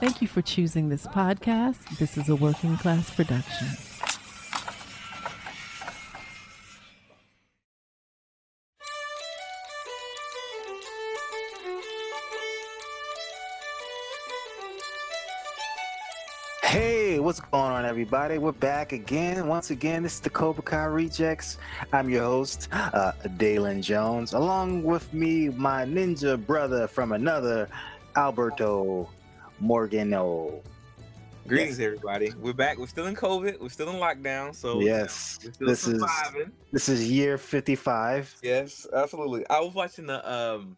Thank you for choosing this podcast. This is a working class production. Hey, what's going on, everybody? We're back again. Once again, this is the Cobra Kai Rejects. I'm your host, uh, Dalen Jones. Along with me, my ninja brother from another, Alberto Morgano. Greetings, everybody. We're back. We're still in COVID. We're still in lockdown. So Yes, this is this is year 55. Yes, absolutely. I was watching the um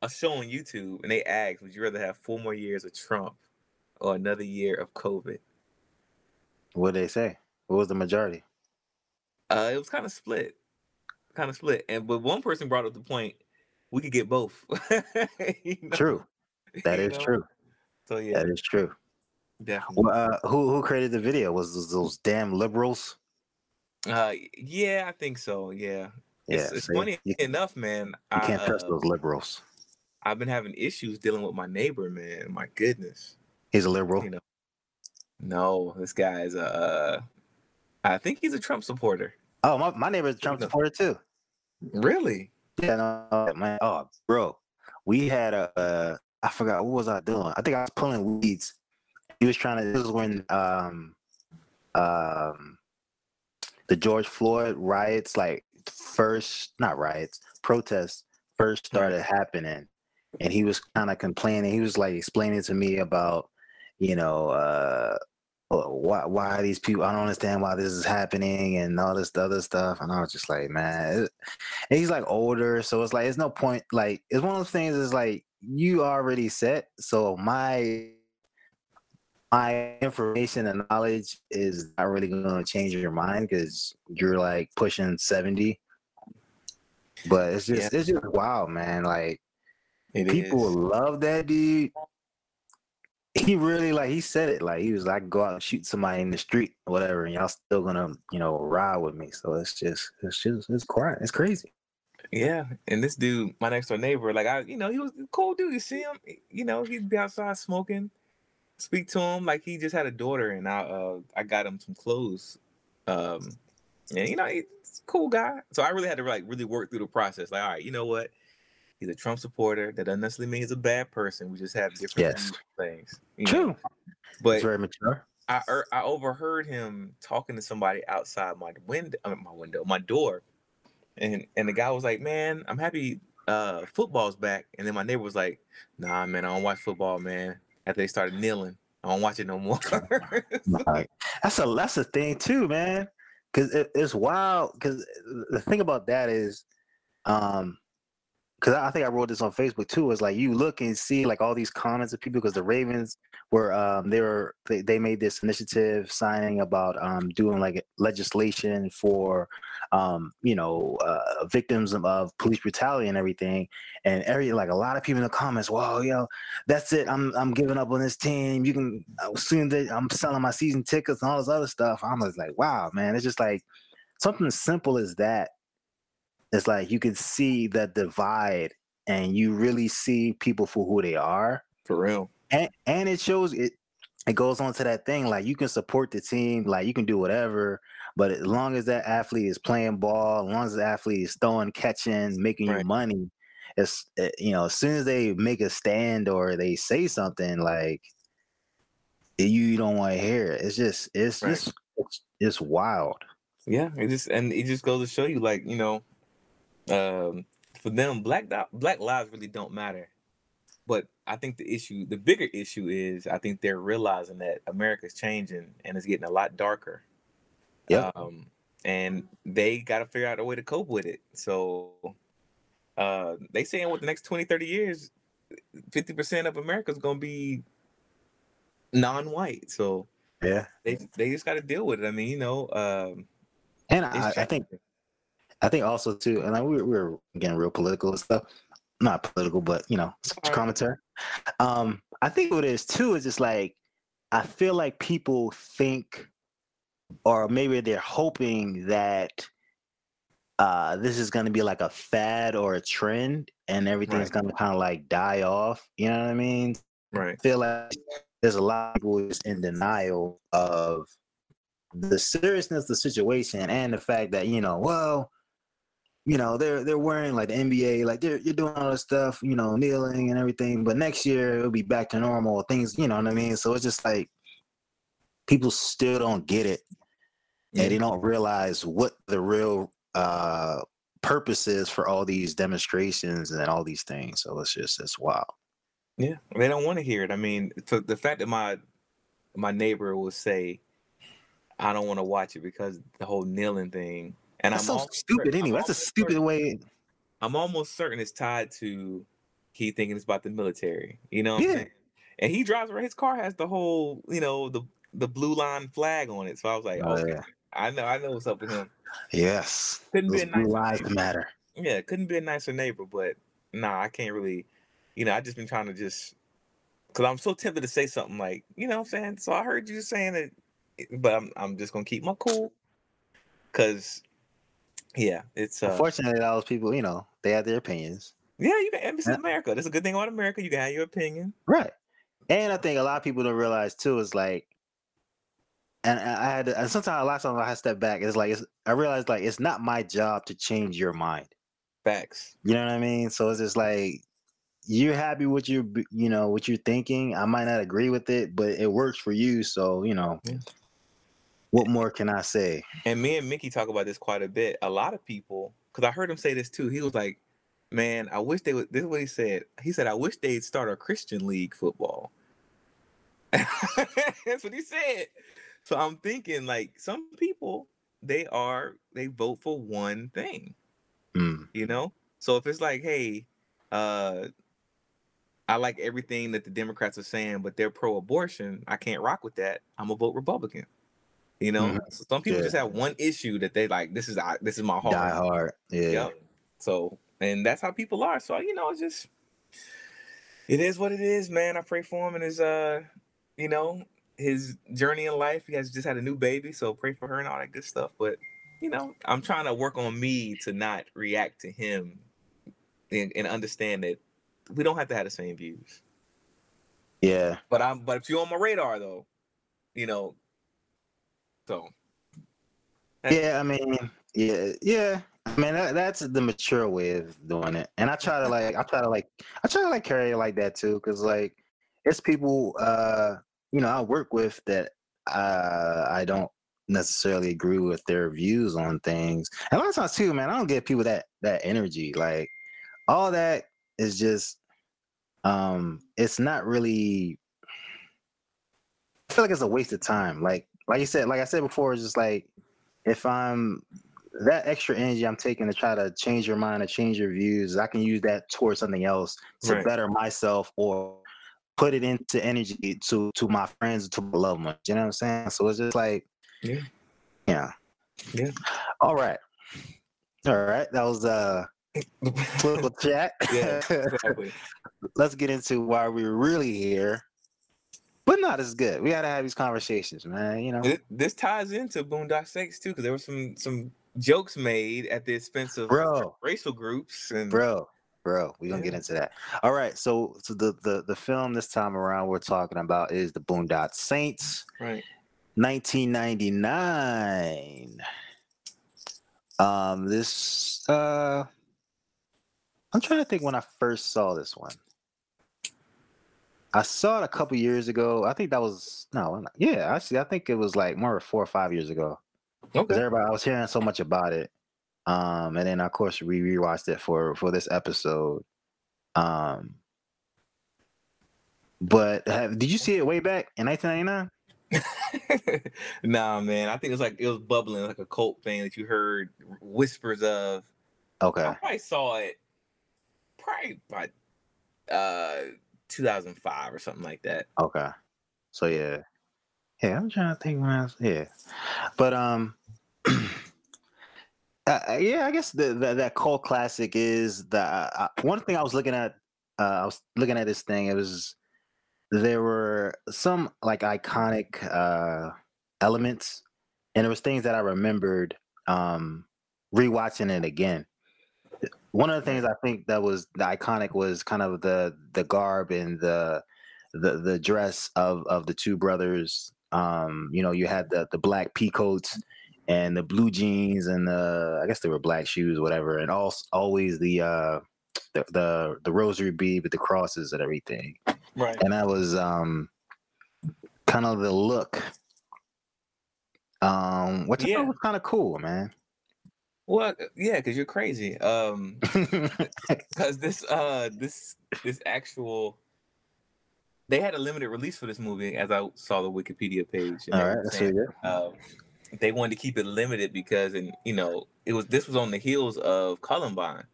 a show on YouTube, and they asked, "Would you rather have four more years of Trump or another year of COVID?" What did they say? What was the majority? Uh, it was kind of split, kind of split. And but one person brought up the point we could get both. You know? True. That is know? true. So yeah, That is true. definitely. Well, uh, who who created the video? Was those, those damn liberals? Uh, yeah, I think so. Yeah, it's, Yeah, it's see? funny You, enough, man. you I, can't trust uh, those liberals. I've been having issues dealing with my neighbor, man. My goodness. He's a liberal. You know. No, this guy is a. Uh, I think he's a Trump supporter. Oh, my, my neighbor's a Trump supporter too. Really? Yeah, no, man. Oh, bro, we had a. Uh, I forgot what was I doing. I think I was pulling weeds. He was trying to. This was when um, um, the George Floyd riots, like first, not riots, protests first started happening, and he was kind of complaining. He was like explaining to me about, you know, uh, uh, why why these people. I don't understand why this is happening and all this other stuff. And I was just like, man, and he's like older, so it's like it's no point. Like it's one of those things. Is like you already set. So my my information and knowledge is not really going to change your mind because you're like pushing seventy. But it's just it's just wow, man. Like It people is. love that dude. He really like he said it like he was like go out and shoot somebody in the street whatever, and y'all still gonna you know ride with me. So it's just it's just it's crazy. It's crazy. Yeah, and this dude, my next door neighbor, like I, you know, he was a cool dude. You see him, you know, he'd be outside smoking. Speak to him like he just had a daughter, and I, uh, I got him some clothes. Um, and you know, he's a cool guy. So I really had to like really work through the process. Like, all right, you know what? He's a Trump supporter. That doesn't necessarily mean he's a bad person. We just have different Yes. things. you know? True. But it's very mature. I er, I overheard him talking to somebody outside my window, uh, my window, my door, and and the guy was like, "Man, I'm happy uh football's back." And then my neighbor was like, "Nah, man, I don't watch football, man." After they started kneeling, I don't watch it no more. That's a that's a thing too, man. Because it, it's wild. Because the thing about that is, um, because I think I wrote this on Facebook too. Is like you look and see like all these comments of people because the Ravens were um they were they, they made this initiative signing about um doing like legislation for um you know uh, victims of, police brutality and everything. And every like a lot of people in the comments well yo that's it. I'm i'm giving up on this team. You can as soon as i'm selling my season tickets and all this other stuff. I'm just like wow man. It's just like something as simple as that it's like you can see the divide and you really see people for who they are For real. and and it shows it it goes on to that thing like you can support the team like you can do whatever but as long as that athlete is playing ball as long as the athlete is throwing catching making you money it's uh, you know as soon as they make a stand or they say something like you don't want to hear it it's just it's Right. just it's, it's wild Yeah, it just and it just goes to show you, like you know, um, for them, black black lives really don't matter. But I think the issue, the bigger issue, is I think they're realizing that America's changing and it's getting a lot darker. Yeah. Um, and they got to figure out a way to cope with it. So, uh, they saying with the next 20, 30 years, fifty percent of America is gonna be non-white. So yeah they they just got to deal with it. I mean, you know, um, and I, I think. I think also too, and like we're we're getting real political and stuff. Not political, but you know, Alright. commentary. Um, I think what it is too is just like I feel like people think, or maybe they're hoping that uh this is going to be like a fad or a trend, and everything's Right. going to kind of like die off. You know what I mean? Right. feel like there's a lot of people just in denial of the seriousness of the situation and the fact that you know, well, you know, they're they're wearing like the NBA, like they're you're doing all this stuff, you know, kneeling and everything, but next year it'll be back to normal. Things, you know what I mean? So it's just like people still don't get it, Yeah. and they don't realize what the real uh purpose is for all these demonstrations and all these things. So it's just it's wild. Yeah, they don't want to hear it. I mean, the fact that my my neighbor will say, "I don't want to watch it because the whole kneeling thing," and That's I'm so stupid certain- I'm anyway. That's a stupid certain- way. I'm almost certain it's tied to he thinking it's about the military. You know what Yeah. I'm saying? And he drives around. His car has the whole, you know, the the blue line flag on it. So I was like, Oh, okay, yeah. I know, I know what's up with him. Yes. Couldn't be Those a blue nicer lives neighbor. matter. Yeah, couldn't be a nicer neighbor, but nah, I can't really. You know, I just been trying to just because I'm so tempted to say something like, you know, what I'm saying. So I heard you saying it, but I'm I'm just gonna keep my cool. Cause, yeah, it's uh, Unfortunately, those people, you know, they have their opinions. yeah, you can. This is America. That's a good thing about America. You can have your opinion. Right. And I think a lot of people don't realize too is like, and I had, to, and sometimes a lot of times I had to step back. It's like, it's, I realized like it's not my job to change your mind. Facts. You know what I mean? So it's just like you're happy with your, you know, what you're thinking. I might not agree with it, but it works for you. So you know, Yeah. What more can I say? And me and Mickey talk about this quite a bit. A lot of people, because I heard him say this too. He was like, "Man, I wish they would." This is what he said. He said, "I wish they'd start a Christian league football." That's what he said. So I'm thinking, like, some people they are they vote for one thing, Mm, you know. So if it's like, hey, uh, I like everything that the Democrats are saying, but they're pro-abortion, I can't rock with that. I'm gonna vote Republican. You know, Mhm. so some people Yeah. just have one issue that they like. This is I- this is my heart. Die hard. Yeah. Yep. So, and that's how people are. So, you know, it's just it is what it is, man. I pray for him and his uh, you know, his journey in life. He has just had a new baby, so pray for her and all that good stuff. But you know, I'm trying to work on me to not react to him and, and understand that we don't have to have the same views. Yeah. But I'm but if you're on my radar though, you know, so Yeah, I mean, yeah, yeah. I mean, that, that's the mature way of doing it. And I try to like, I try to like, I try to like carry it like that too, because like, it's people, uh, you know, I work with that uh, I don't necessarily agree with their views on things. And a lot of times too, man, I don't give people that that energy. Like, all that is just, um, it's not really. I feel like it's a waste of time. Like, like you said, like I said before, it's just like if I'm that extra energy I'm taking to try to change your mind or change your views, I can use that towards something else to Right. better myself or put it into energy to to my friends to my loved ones. You know what I'm saying? So it's just like, Yeah. yeah, Yeah. All right, all right. That was uh political chat. yeah, exactly. Let's get into why we're really here. But not as good. We gotta have these conversations, man. You know. This, ties into Boondock Saints too, because there were some some jokes made at the expense of Bro. racial groups and bro bro we're gonna get into that all right so so the, the the film this time around we're talking about is the boondock saints right. 1999 um this uh i'm trying to think when i first saw this one i saw it a couple years ago i think that was no yeah actually i think it was like more four or five years ago because Okay. everybody I was hearing so much about it. Um, and then of course we rewatched it for for this episode. Um, but have, did you see it way back in 1999? nah, man. I think it was like it was bubbling like a cult thing that you heard whispers of. Okay, I probably saw it probably by uh 2005 or something like that. okay. So yeah, yeah. I'm trying to think when I was yeah, but um. Uh, yeah, I guess the, the that cult classic is the uh, one thing I was looking at. Uh, I was looking at this thing. It was there were some like iconic uh, elements, and there was things that I remembered um, rewatching it again. One of the things I think that was the iconic was kind of the the garb and the the the dress of of the two brothers. Um, you know, you had the the black pea coats and the blue jeans and the I guess they were black shoes, whatever, and also always the uh the the, the rosary bead with the crosses and everything. Right. And that was um kind of the look. Um, which I Yeah. thought was kind of cool, man. Well, yeah, because you're crazy. Um, because this uh this this actual they had a limited release for this movie as I saw the Wikipedia page. and All they that's really um, they wanted to keep it limited because and you know it was this was on the heels of Columbine.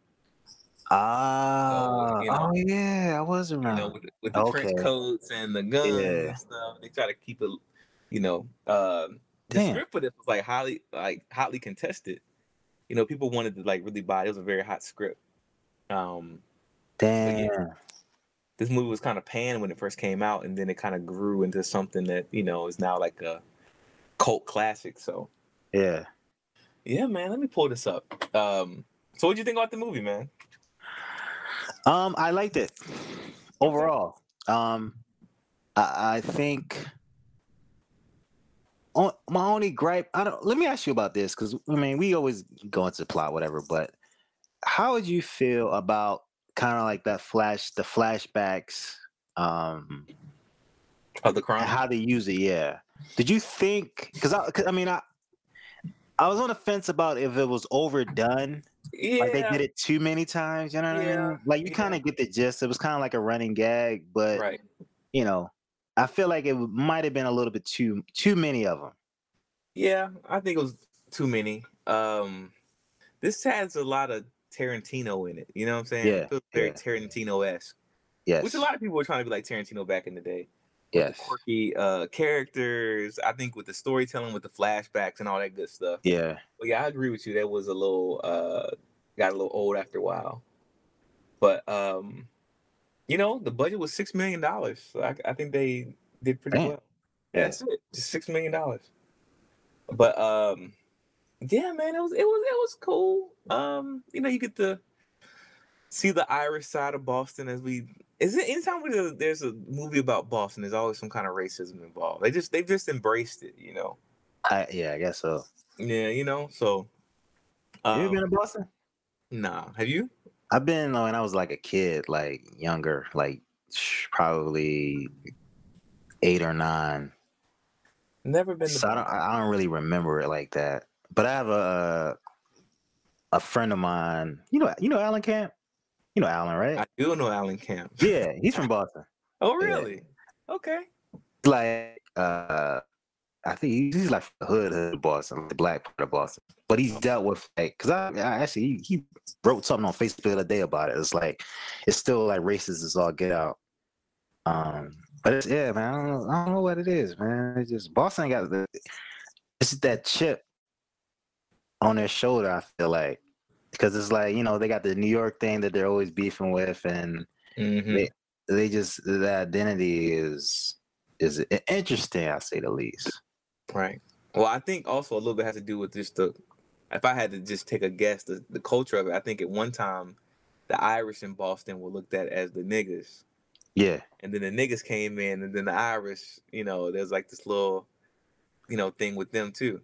Ah, you know, oh yeah, I was You around. know, with, with the trench coats and the guns Yeah. and stuff. They try to keep it, you know. Um, the Damn. script for this was like highly like hotly contested. You know, people wanted to like really buy it. It was a very hot script. Um, Damn. this movie was kind of panned when it first came out, and then it kind of grew into something that you know is now like a cult classic. So Yeah. yeah, man, let me pull this up. Um, so what do you think about the movie, man? Um, I liked it overall. Um, I, I think my only gripe. I don't. Let me ask you about this because I mean we always go into plot, whatever. But how would you feel about kind of like that flash, the flashbacks? Um, Of the crime? and how they use it. Yeah. Did you think? Because I, 'cause, I mean, I, I was on the fence about if it was overdone, yeah, like they did it too many times. You know what I mean? Like you yeah. kind of get the gist. It was kind of like a running gag, but right. you know, I feel like it might have been a little bit too too many of them. Yeah, I think it was too many. Um, this has a lot of Tarantino in it. You know what I'm saying? Yeah, It feels very yeah. Tarantino esque, Yes. which a lot of people were trying to be like Tarantino back in the day. Yes. Quirky uh, characters. I think with the storytelling, with the flashbacks and all that good stuff. Yeah. But yeah, I agree with you. That was a little uh, got a little old after a while. But um, you know, the budget was six million dollars. So I, I think they did pretty Damn. well. Yeah, that's it. Just six million dollars. But um, yeah, man, it was it was it was cool. Um, you know, you get to see the Irish side of Boston as we. Is it anytime we do- there's a movie about Boston, there's always some kind of racism involved. They just they've just embraced it, you know. I, yeah, I guess so. Yeah, you know. So, you um, been to Boston? nah, have you? I've been when I was like a kid, like younger, like probably eight or nine. Never been. So I don't, I don't really remember it like that. But I have a a friend of mine. You know, you know Alan Camp. You know Alan, right? I do know Alan Camp. yeah, he's from Boston. Oh, Yeah. really? Okay. Like, uh, I think he's, he's like the hood hood of Boston, the black part of Boston. But he's dealt with like, cause I, I actually he, he wrote something on Facebook the other day about it. It's like it's still like racist as all get out. Um, but it's yeah, man. I don't know, I don't know what it is, man. It's just Boston got the it's that chip on their shoulder. I feel like because it's like you know they got the New York thing that they're always beefing with, and Mhm. They- they just the identity is is interesting. I say the least. Right. Well, I think also a little bit has to do with just the. If I had to just take a guess, the, the culture of it. I think at one time, the Irish in Boston were looked at as the niggas, Yeah, and then the niggas came in, and then the Irish, you know, there's like this little, you know, thing with them too.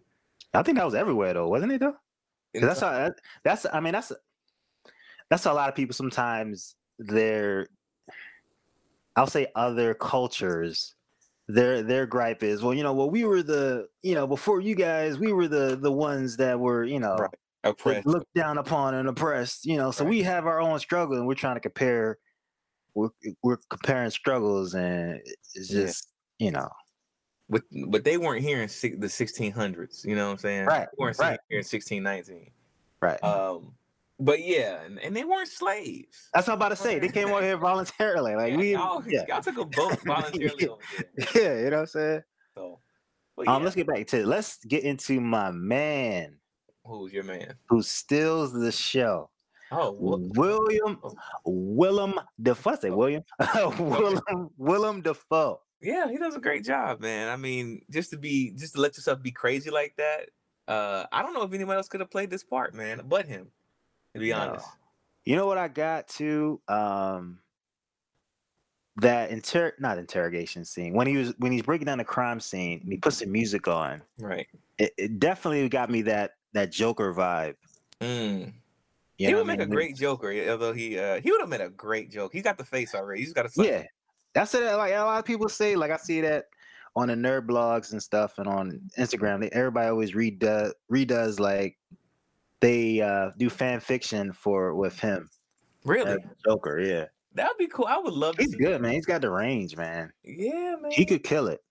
I think that was everywhere though, wasn't it though? That's how, that's I mean that's that's a lot of people sometimes they're I'll say other cultures their their gripe is well you know well we were the you know before you guys we were the the ones that were you know Right. oppressed. looked down upon and oppressed you know so Right. we have our own struggle and we're trying to compare we're, we're comparing struggles and it's Yeah. just you know But but they weren't here in six, the 1600s. You know what I'm saying? Right, They weren't right. here in 1619. right Um, but yeah, and, and they weren't slaves. that's what I'm about to say they came over here voluntarily like Yeah, we y'all, yeah y'all took a boat voluntarily Yeah. yeah you know what i'm saying So, Um, yeah, let's get back to let's get into my man who's your man? who steals the show. Oh, William Oh. Willem Dafoe. I say William Willem Willem Dafoe. yeah, he does a great job, man. I mean, just to be, just to let yourself be crazy like that. Uh, I don't know if anyone else could have played this part, man, but him. To be No. honest, You know what I got to? Um, that inter not interrogation scene when he was when he's breaking down the crime scene and he puts the music on. Right. It, it definitely got me that that Joker vibe. Mm. You he would what I make a great Joker, although he uh he would have made a great joke. He's got the face already. He's got a Yeah, that's it. Like a lot of people say, like I see that on the nerd blogs and stuff, and on Instagram. They, everybody always redo redoes like they uh do fan fiction for with him. Really? Joker, yeah, That would be cool. I would love to he's good, man. He's got the range, man. Yeah, man. He could kill it.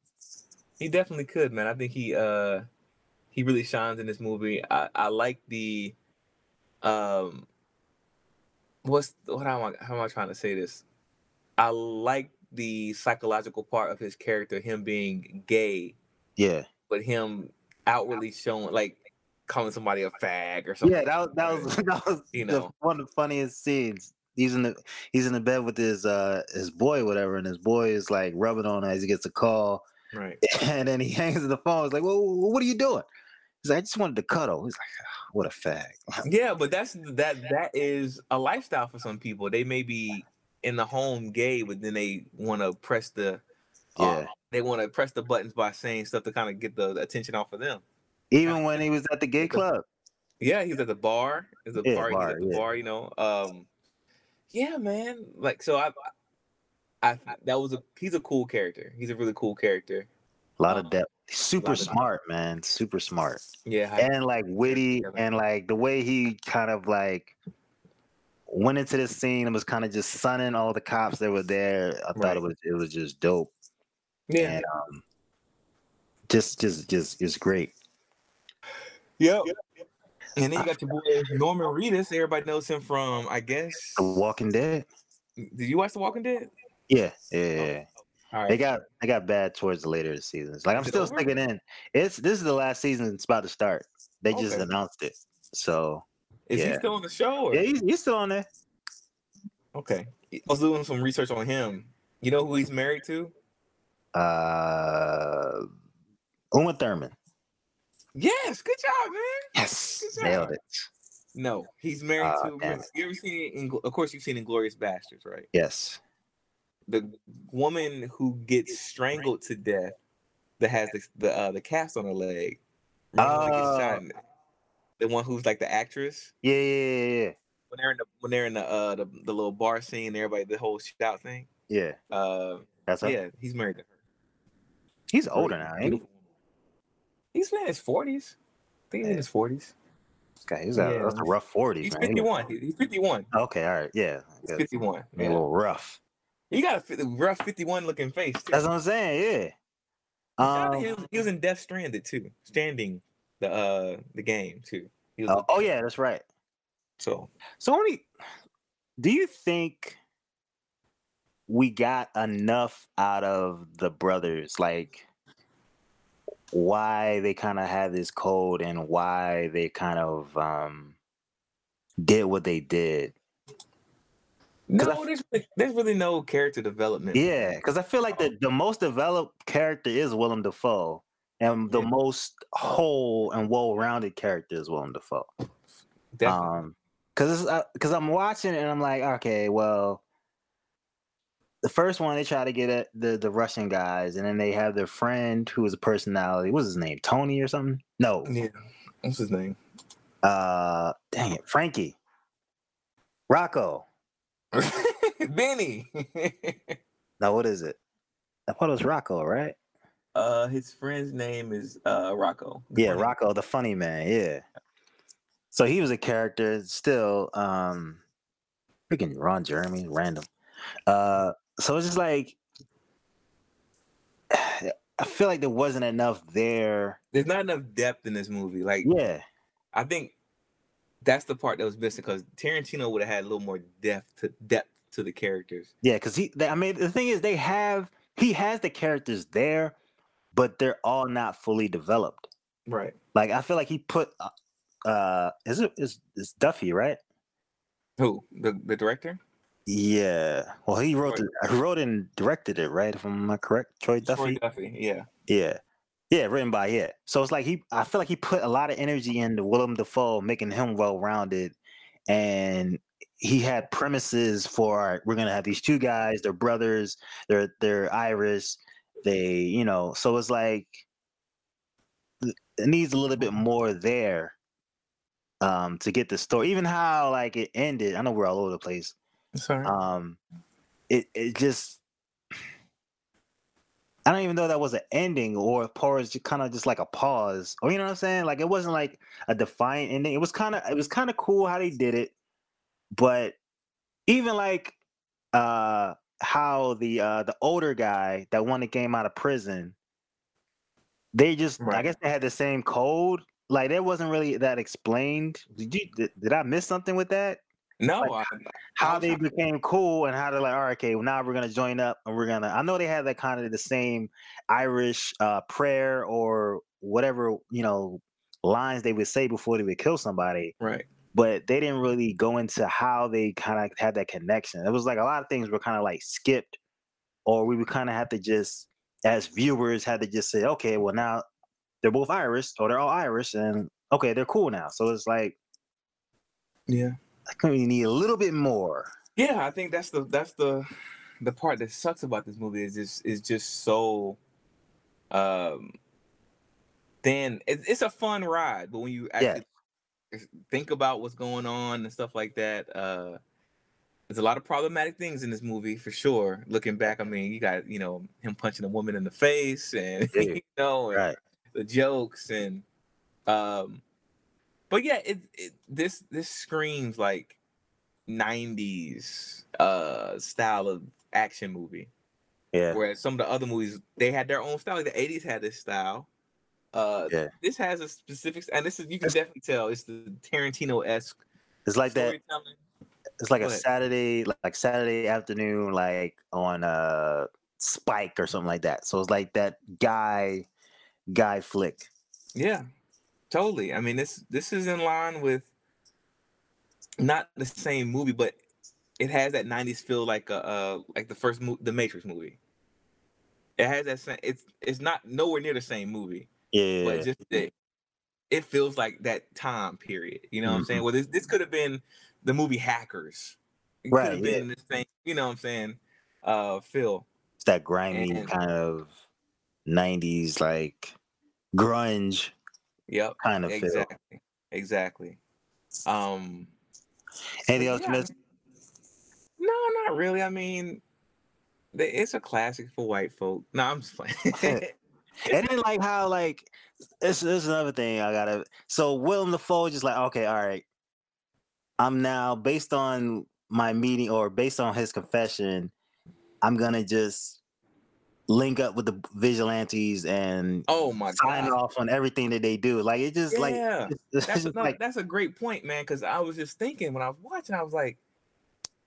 He definitely could, man. I think he uh he really shines in this movie. I, I like the um what's what am I how am I trying to say this? I like the psychological part of his character, him being gay, Yeah, but him outwardly showing like calling somebody a fag or something. yeah. That was that was that was You know. one of the funniest scenes. He's in the he's in the bed with his uh his boy, whatever, and his boy is like rubbing on as he gets a call. Right. And then he hangs the phone. He's like, "Well, what are you doing?" He's like, "I just wanted to cuddle." He's like, "Ah, "What a fag." Yeah, but that's that that is a lifestyle for some people. They may be in the home gay, but then they want to press the uh, Yeah. they want to press the buttons by saying stuff to kind of get the attention off of them. Even when he was at the gay club. Yeah, he's at the bar. Is a Yeah, bar. bar, he's at the yeah. bar. You know. Um, yeah, man. Like so, I, I that was a he's a cool character. He's a really cool character. A lot of depth. Super lot of- smart, man. Super smart. Yeah, And like witty and like the way he kind of like went into this scene and was kind of just sunning all the cops that were there. I thought Right. it was it was just dope. yeah, And um just just just just great. yep. And then you got your boy Norman Reedus. Everybody knows him from, I guess. The Walking Dead. Did you watch The Walking Dead? Yeah, yeah, yeah. yeah. All right. They got they got bad towards the later seasons. Like I'm still over? sticking in. It's this is the last season. It's about to start. They just announced it. So Is he still on the show? Or? yeah, he's, he's still on there. Okay. I was doing some research on him. You know who he's married to? Uh, Uma Thurman. Yes. Good job, man. Yes, Good nailed it. No, he's married Ah, to. You ever seen? In, of course, you've seen Inglorious Bastards, right? Yes. The woman who gets strangled to death, that has the the, uh, the cast on her leg. Remember when they get shot in it? The one who's like the actress Yeah, yeah, yeah, when they're in the when they're in the uh the, the little bar scene, everybody the whole shout thing. yeah. Yeah. Uh, That's up. yeah, he's married to her. He's older now, ain't he? He's in his forties. I think he's in his forties. Okay, he's Yeah, that's a rough forties, He's. Fifty one. He's fifty one. Okay, all right, yeah. He's yeah. fifty one. A little rough. He got a rough fifty one looking face too. That's what I'm saying. Yeah. Um, to him. he was in Death Stranded too. Standing the uh the game too. He was oh, oh yeah, that's right. So So, only, do you think we got enough out of the brothers? Like, why they kind of had this code and why they kind of um did what they did? No, there's really, there's really no character development. Yeah, because I feel like the, the most developed character is Willem Dafoe, and the Yeah. most whole and well-rounded character is Willem Dafoe. Definitely. Um, because because I'm watching it and I'm like, okay, well, the first one they try to get at the the Russian guys, and then they have their friend who is a personality. What's his name? Tony or something? No, yeah. What's his name? uh, dang it, Frankie, Rocco. Benny. now what is it? I thought it was Rocco, right? uh, his friend's name is uh Rocco. Yeah. Rocco, the funny man. Yeah. So he was a character still. Um, freaking Ron Jeremy, random. Uh, so it's just like I feel like there wasn't enough there. There's not enough depth in this movie. Like Yeah, I think that's the part that was missing because Tarantino would have had a little more depth to depth to the characters. yeah, because he. They, I mean, the thing is, they have he has the characters there, but they're all not fully developed. Right. Like I feel like he put. uh, Uh, is it is it's Duffy right? Who? The the director? Yeah. Well, he wrote Troy- the, he wrote and directed it, right? If I'm not correct, Troy Duffy. Troy Duffy. Yeah. Yeah. Yeah, written by yeah. So it's like he I feel like he put a lot of energy into Willem Dafoe, making him well rounded. And he had premises for all right, we're gonna have these two guys, they're brothers, they're they're Irish, they you know, so it's like it needs a little bit more there um to get the story. Even how like it ended, I know we're all over the place. Sorry. Um it it just I don't even know that was an ending or pause just kind of just like a pause. Or you know what I'm saying? Like it wasn't like a defiant ending. It was kind of it was kind of cool how they did it. But even like uh how the uh the older guy that won the game out of prison, they just I guess they had the same code. Like there wasn't really that explained. Did you did, did I miss something with that? No, like, I, how was they became cool and how they're like, all right, okay, well, now we're gonna join up and we're gonna. I know they had that kind of the same Irish uh, prayer or whatever you know lines they would say before they would kill somebody, right. but they didn't really go into how they kind of had that connection. It was like a lot of things were kind of like skipped, or we would kind of have to just, as viewers, had to just say, okay, well now they're both Irish or they're all Irish, and okay, they're cool now. So it's like Yeah. I think we need a little bit more. Yeah, I think that's the that's the the part that sucks about this movie is just is just so um then it, it's a fun ride, but when you Yeah. actually think about what's going on and stuff like that, uh there's a lot of problematic things in this movie for sure. Looking back, I mean, you got you know him punching a woman in the face, and Yeah. you know, and Right. the jokes and um but yeah it, it this this screams like 90s uh style of action movie Yeah. whereas some of the other movies they had their own style like the 80s had this style uh Yeah. this has a specific and this is you can definitely tell it's the tarantino-esque It's like that. It's like Go a ahead. Saturday, like, like Saturday afternoon, like on uh Spike or something like that. So it's like that guy, guy flick. Yeah, totally. I mean, this this is in line with not the same movie, but it has that '90s feel, like a uh, like the first mo- the Matrix movie. It has that same. It's it's not nowhere near the same movie, Yeah. but just that it feels like that time period. You know what I'm saying? Well, this this could have been the movie Hackers. It could have yeah. been the same. You know what I'm saying? Uh, Phil. it's that grimy and- kind of '90s like grunge Yep. kind of feel. Exactly. Exactly. Um. Anything else yeah, I missed? No, not really. I mean, it's a classic for white folk. No, I'm just playing. and then like how like this, this is another thing I gotta. So Willem Dafoe just like okay, all right. I'm now based on my meeting or based on his confession, I'm gonna just link up with the vigilantes and oh my sign god. off on everything that they do. Like it just like Yeah. it's, it's That's a, no, like that's a great point, man. Because I was just thinking when I was watching, I was like,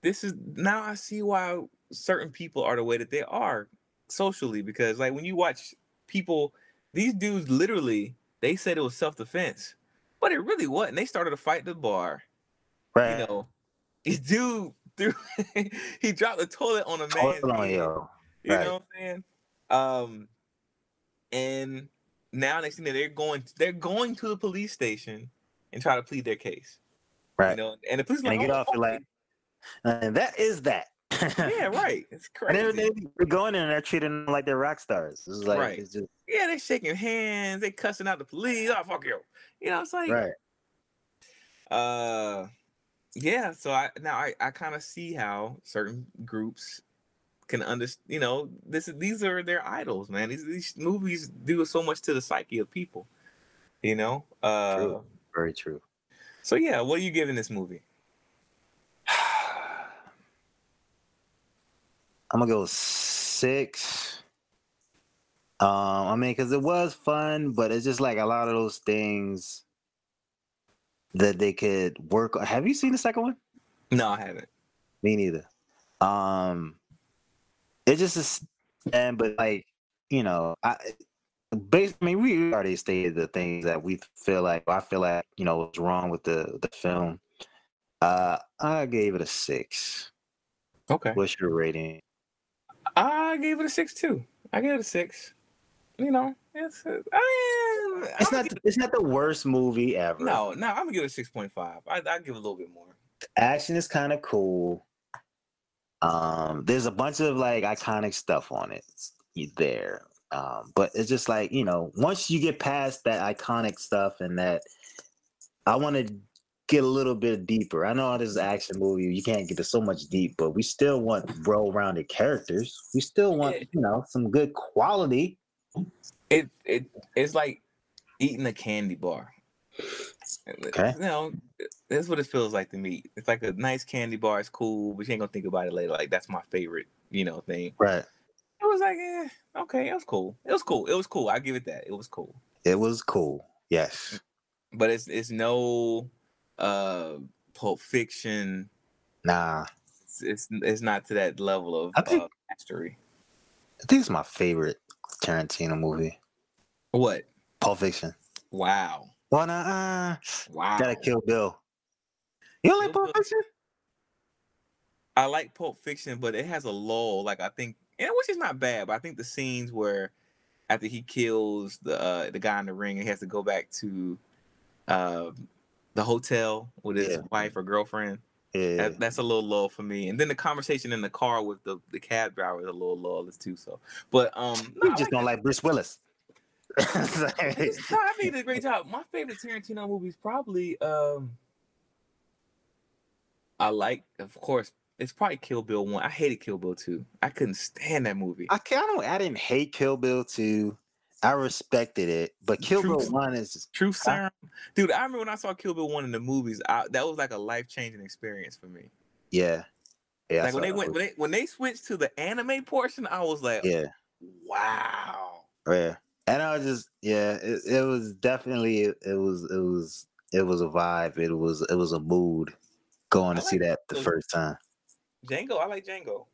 "This is now I see why certain people are the way that they are socially." Because like when you watch people, these dudes literally they said it was self defense, but it really wasn't. They started to fight the bar. right. You know, this dude threw he dropped the toilet on a man's Hold on, head. yo. You Right. know what I'm saying? Um, and now next thing that they're going, they're going to the police station and try to plead their case. Right. You know, and the police And like, get "Oh, off like, and that is that. yeah, right. It's And they're, crazy. they're going in and they're treating them like they're rock stars. It's like Right. it's just yeah, they're shaking hands, they cussing out the police. Oh fuck you. You know, it's like, right. uh, yeah. So I now I, I kind of see how certain groups can understand. You know, this is these are their idols, man. These these movies do so much to the psyche of people. You know, uh, True. Very true. So yeah, what are you giving this movie? I'm gonna go six. Um, I mean, because it was fun, but it's just like a lot of those things that they could work. on. Have you seen the second one? No, I haven't. Me neither. Um, it just is, and but like you know, I. basically I mean, we already stated the things that we feel like. I feel like you know what's wrong with the the film. Uh, I gave it a six. Okay. What's your rating? I gave it a six too. I gave it a six. You know, it's I, It's I'ma not. It's not the worst movie ever. no, no. I'm gonna give it a six point five. I I give it a little bit more. action is kind of cool. Um, there's a bunch of like iconic stuff on it there. Um, but it's just like, you know, once you get past that iconic stuff and that I want to get a little bit deeper. I know this is an action movie, you can't get to so much deep, but we still want well-rounded characters. We still want, you know, some good quality. It it it's like eating a candy bar. Okay. You know, that's what it feels like to me. It's like a nice candy bar. It's cool, but you ain't gonna think about it later. Like that's my favorite, you know, thing. Right. It was like, eh, okay, it was cool. It was cool. It was cool. I give it that. It was cool. It was cool. Yes. But it's it's no uh Pulp Fiction. Nah. It's it's, it's not to that level of I think- uh, mastery. I think it's my favorite Tarantino movie. What? Pulp Fiction. Wow. Well, nah, uh, Wow. gotta kill Bill. You don't like Pulp Fiction? I like Pulp Fiction, but it has a lull. Like I think, and which is not bad, but I think the scenes where after he kills the uh, the guy in the ring, and he has to go back to uh, the hotel with his Yeah. wife or girlfriend. Yeah. That, that's a little lull for me. And then the conversation in the car with the, the cab driver is a little lull too. So, but um, no, you just like don't like Bruce Willis. It's- no, I think he did a great job. My favorite Tarantino movie is probably um I like, of course, it's probably Kill Bill one. I hated Kill Bill two. I couldn't stand that movie. I can't. I don't. I didn't hate Kill Bill two. I respected it, but Kill Bill one is Truth serum, dude. I remember when I saw Kill Bill one in the movies. I, that was like a life changing experience for me. yeah, yeah. Like when they went when they when they switched to the anime portion, I was like, yeah, wow. yeah. And I was just yeah. It, it was definitely it, it was it was it was a vibe. It was it was a mood going to I see that the first time. Django, I like Django.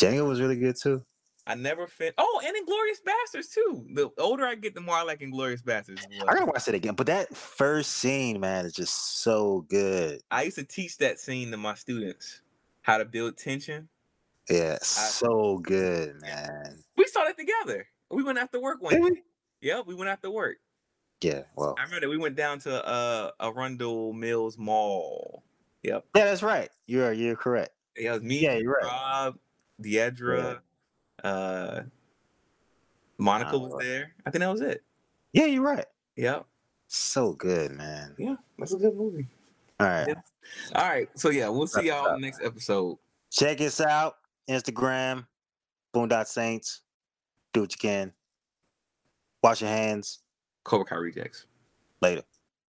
Django was really good too. I never fit. Oh, and Inglorious Bastards too. The older I get, the more I like Inglorious Bastards. I gotta watch it again. But that first scene, man, is just so good. I used to teach that scene to my students how to build tension. Yeah, so good, man. We saw that together. We went after work one Did we? Yeah, we went after work. Yeah, well, I remember we went down to uh Arundel Mills Mall. Yep. yeah, that's right. You're you're correct. Yeah, it was me, Yeah, you're right. Rob, Deidre, uh Monica was there. I think that was it. Yeah, you're right. Yep. So good, man. Yeah, that's a good movie. All right. Yeah. All right. So yeah, we'll see y'all up. in the next episode. Check us out. Instagram, Boondock Saints. Do what you can. Wash your hands. Cobra Kai Rejects. Later.